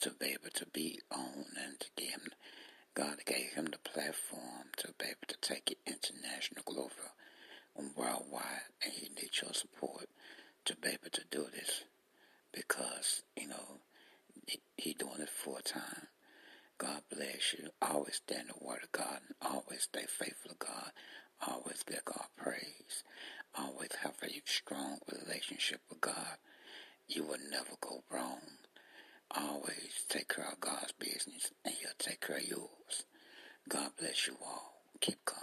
to be able to be on and to give him, God gave him the platform to be able to take it international, global, and worldwide, and he needs your support to be able to do this because, you know, he, doing it full time. God bless you. Always stand the word of God and always stay faithful to God. Always give God praise. Always have a strong relationship with God. You will never go wrong. Always take care of God's business and he'll take care of yours. God bless you all. Keep coming.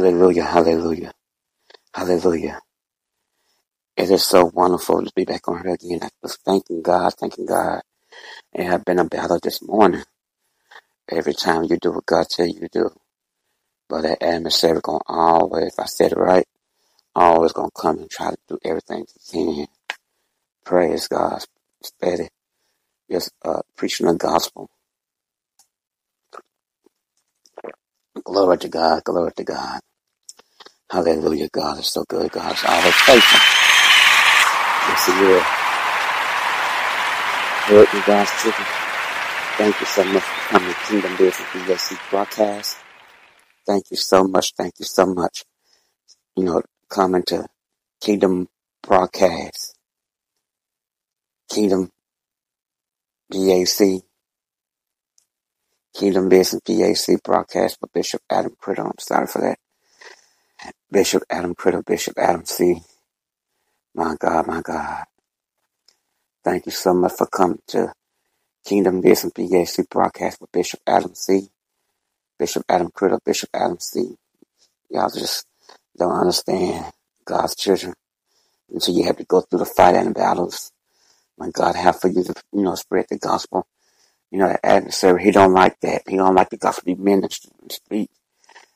Hallelujah, hallelujah, hallelujah. It is so wonderful to be back on here again. I was thanking God, thanking God. It had been a battle this morning. Every time you do what God tell you to do. But that adversary gonna always, if I said it right, always gonna come and try to do everything he can. Praise God. Steady. Just uh, preaching the gospel. Glory to God, glory to God. Hallelujah. God is so good. God is always faithful. Yes, He is. Lord, you God's children. Thank you so much for coming to Kingdom Business BAC broadcast. Thank you so much. Thank you so much. You know, coming to Kingdom broadcast Kingdom BAC, Kingdom Business BAC broadcast with Bishop Adam Critter. I'm sorry for that. Bishop Adam Critter, Bishop Adam C. My God, my God. Thank you so much for coming to Kingdom Business BAC broadcast with Bishop Adam C. Bishop Adam Critter, Bishop Adam C. Y'all just don't understand God's children until you have to go through the fight and the battles. My God have for you to, you know, spread the gospel. You know, the adversary, he don't like that. He don't like the gospel to be ministered and speak.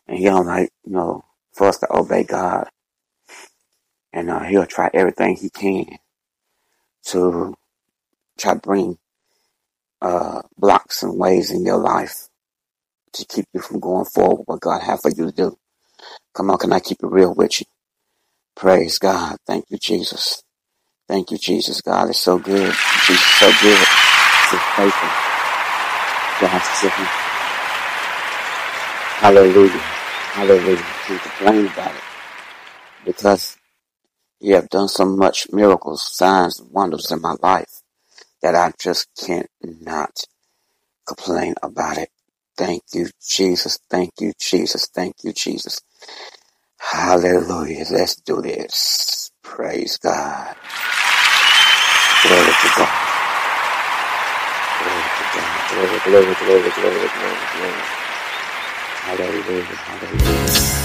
And he don't like, you know, for us to obey God. And uh, he'll try everything he can to try to bring uh, blocks and ways in your life to keep you from going forward what God have for you to do. Come on, can I keep it real with you? Praise God. Thank you, Jesus. Thank you, Jesus. God is so good. Jesus so good. So faithful. So Hallelujah. Hallelujah. Can't complain about it. Because you have done so much miracles, signs, wonders in my life that I just can't not complain about it. Thank you, Jesus. Thank you, Jesus. Thank you, Jesus. Hallelujah. Let's do this. Praise God. Glory to God. Glory to God. Glory, glory, glory, glory, glory, glory. Hallelujah. Hallelujah.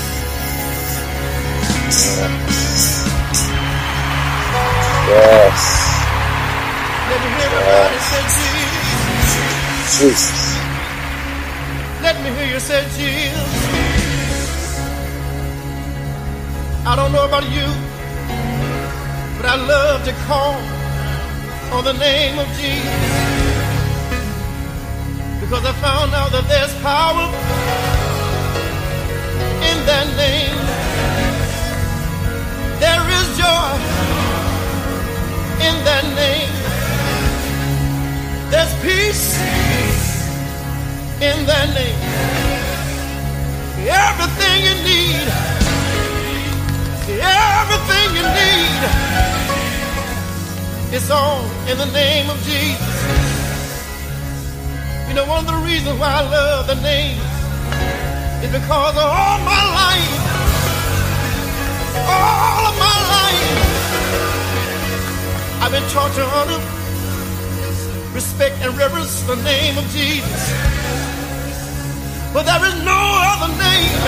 Yes. Let me hear everybody say Jesus. Jesus. Let me hear you say Jesus. I don't know about you, but I love to call on the name of Jesus because I found out that there's power that name. There is joy in that name. There's peace in that name. Everything you need Everything you need is all in the name of Jesus. You know, one of the reasons why I love the name is because all my life, all of my life, I've been taught to honor, respect, and reverence the name of Jesus. But there is no other name.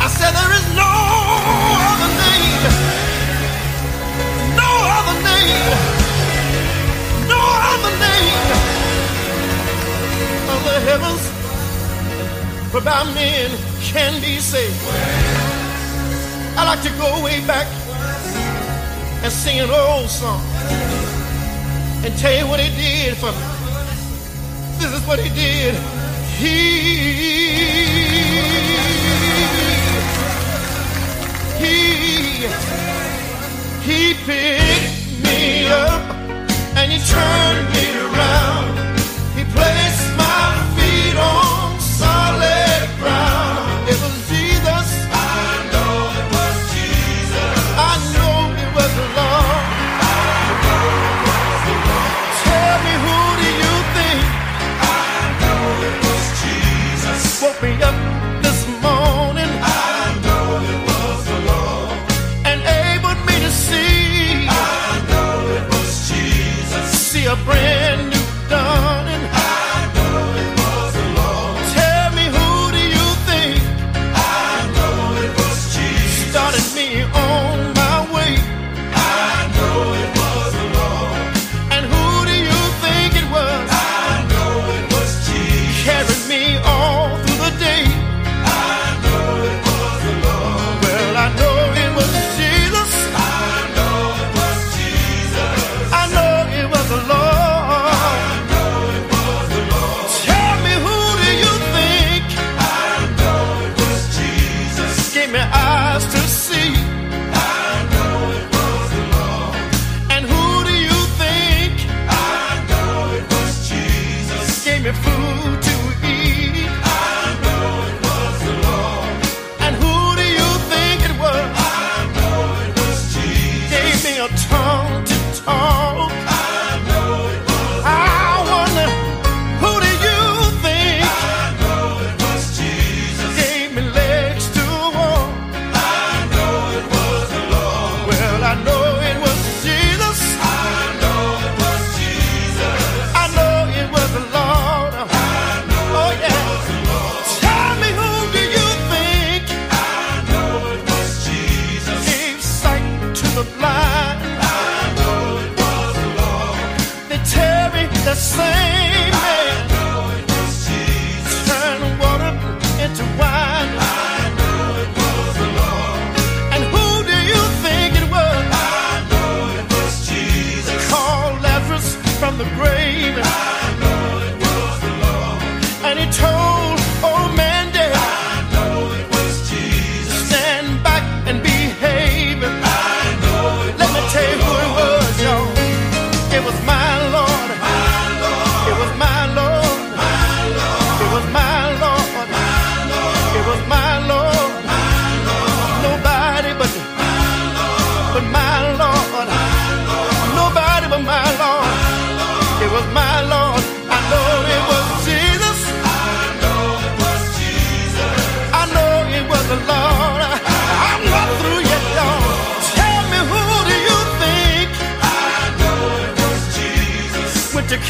I said there is no other name, no other name, no other name. Of the heavens whereby men can be saved. I like to go way back and sing an old song and tell you what he did for me. This is what he did. He he, he picked me up and he turned me around. He placed my feet on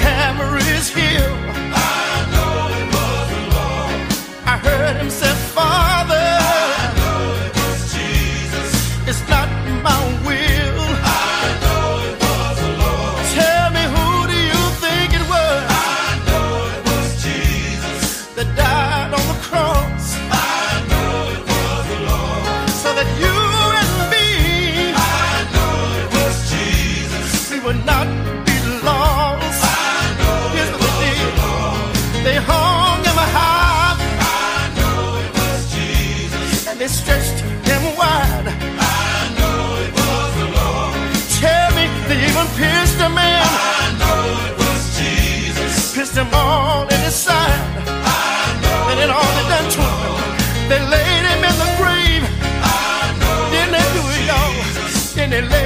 went him all in his side. And then all they done to him, they laid him in the grave. Didn't they do it, y'all? Then they laid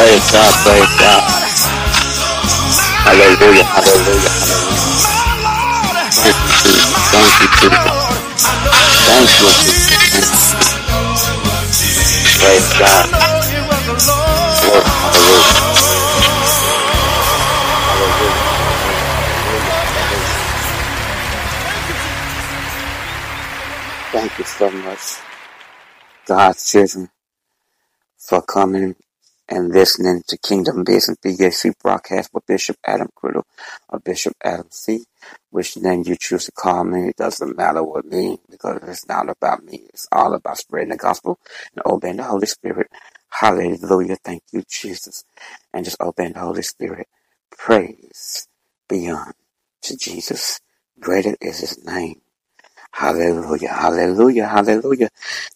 Praise God, praise God. Hallelujah, hallelujah, hallelujah. Thank you, Jesus. Thank you, Jesus. Praise God. Lord, hallelujah. Thank you so much, God's children, for coming and listening to Kingdom Business BAC broadcast with Bishop Adam Criddle or Bishop Adam C. Which name you choose to call me, it doesn't matter with me because it's not about me. It's all about spreading the gospel and obeying the Holy Spirit. Hallelujah. Thank you, Jesus. And just obeying the Holy Spirit. Praise beyond to Jesus. Greater is his name. Hallelujah, hallelujah, hallelujah.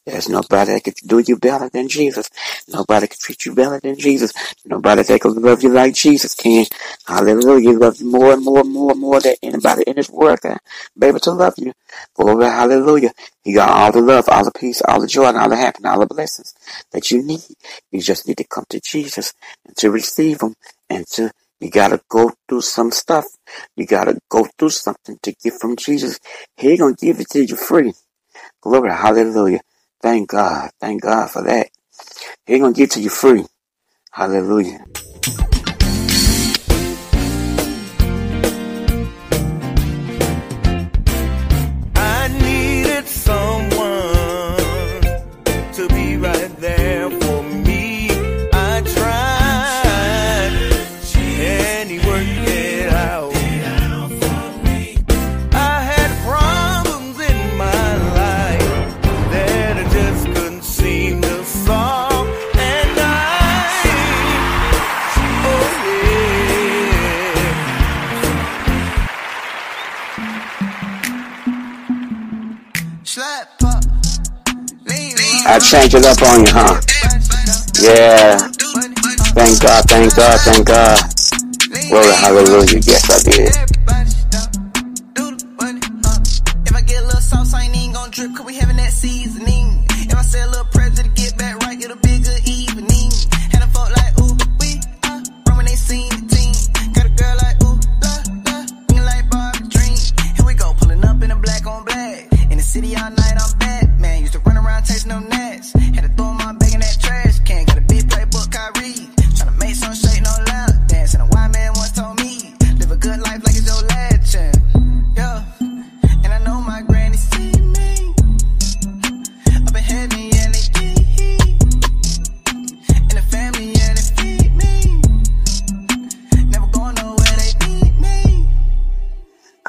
There's nobody that can do you better than Jesus. Nobody can treat you better than Jesus. Nobody that can love you like Jesus can. Hallelujah. He loves you more and more and more and more than anybody in this world can be able to love you. Glory, hallelujah. He got all the love, all the peace, all the joy, and all the happiness, all the blessings that you need. You just need to come to Jesus and to receive them and to you gotta go through some stuff. You gotta go through something to get from Jesus. He gonna give it to you free. Glory, hallelujah. Thank God. Thank God for that. He gonna give it to you free. Hallelujah. Change it up on you, huh? Yeah. Thank God, thank God, thank God. Glory, hallelujah. Yes, I did.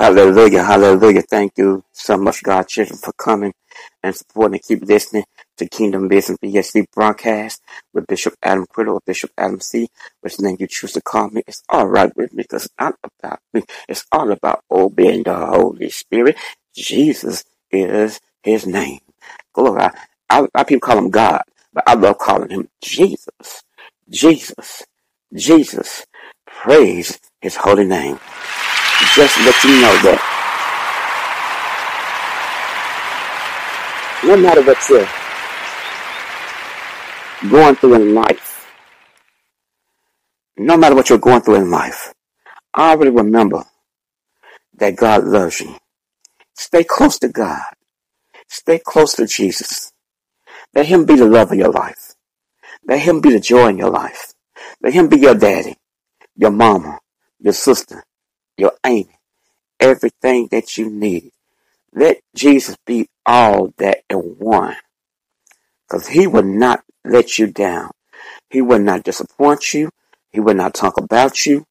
Hallelujah, hallelujah. Thank you so much, God, children, for coming and supporting and keep listening to Kingdom Business BSC broadcast with Bishop Adam Criddle or Bishop Adam C. Which name you choose to call me. It's all right with me because it's not about me. It's all about obeying the Holy Spirit. Jesus is his name. Glory. I, I, I people call him God, but I love calling him Jesus. Jesus. Jesus. Praise his holy name. Just let you know that no matter what you're going through in life, no matter what you're going through in life, always remember that God loves you. Stay close to God. Stay close to Jesus. Let Him be the love of your life. Let Him be the joy in your life. Let Him be your daddy, your mama, your sister, your aunt, everything that you need. Let Jesus be all that in one. Because He will not let you down. He will not disappoint you. He will not talk about you.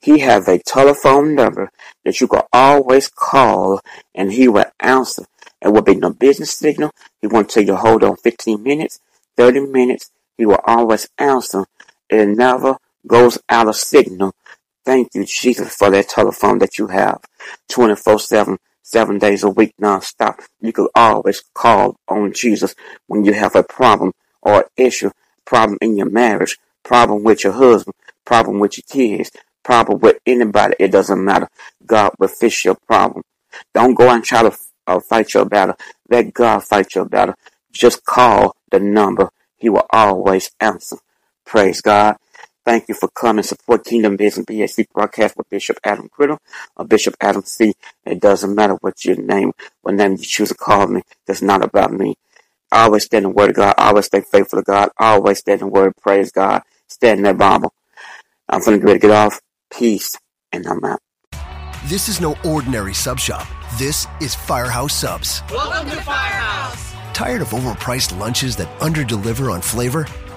He have a telephone number that you can always call and he will answer. It will be no business signal. He won't tell you hold on 15 minutes, 30 minutes. He will always answer. It never goes out of signal. Thank you, Jesus, for that telephone that you have 24 7, seven days a week, nonstop. You can always call on Jesus when you have a problem or issue, problem in your marriage, problem with your husband, problem with your kids, problem with anybody. It doesn't matter. God will fix your problem. Don't go and try to uh, fight your battle. Let God fight your battle. Just call the number. He will always answer. Praise God. Thank you for coming. Support Kingdom Vision BSC broadcast with Bishop Adam Criddle or Bishop Adam C. It doesn't matter what your name, what name you choose to call me. That's not about me. I always stand in the word of God. I always stay faithful to God. I always stand in the word. Praise God. Stand in that Bible. I'm finna get ready to get off. Peace. And I'm out. This is no ordinary sub shop. This is Firehouse Subs. Welcome to Firehouse. Tired of overpriced lunches that underdeliver on flavor?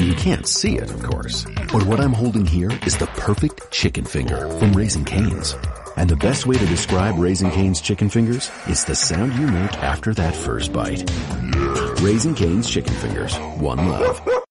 You can't see it, of course. But what I'm holding here is the perfect chicken finger from Raising Cane's. And the best way to describe Raising Cane's chicken fingers is the sound you make after that first bite. Raising Cane's chicken fingers. One love.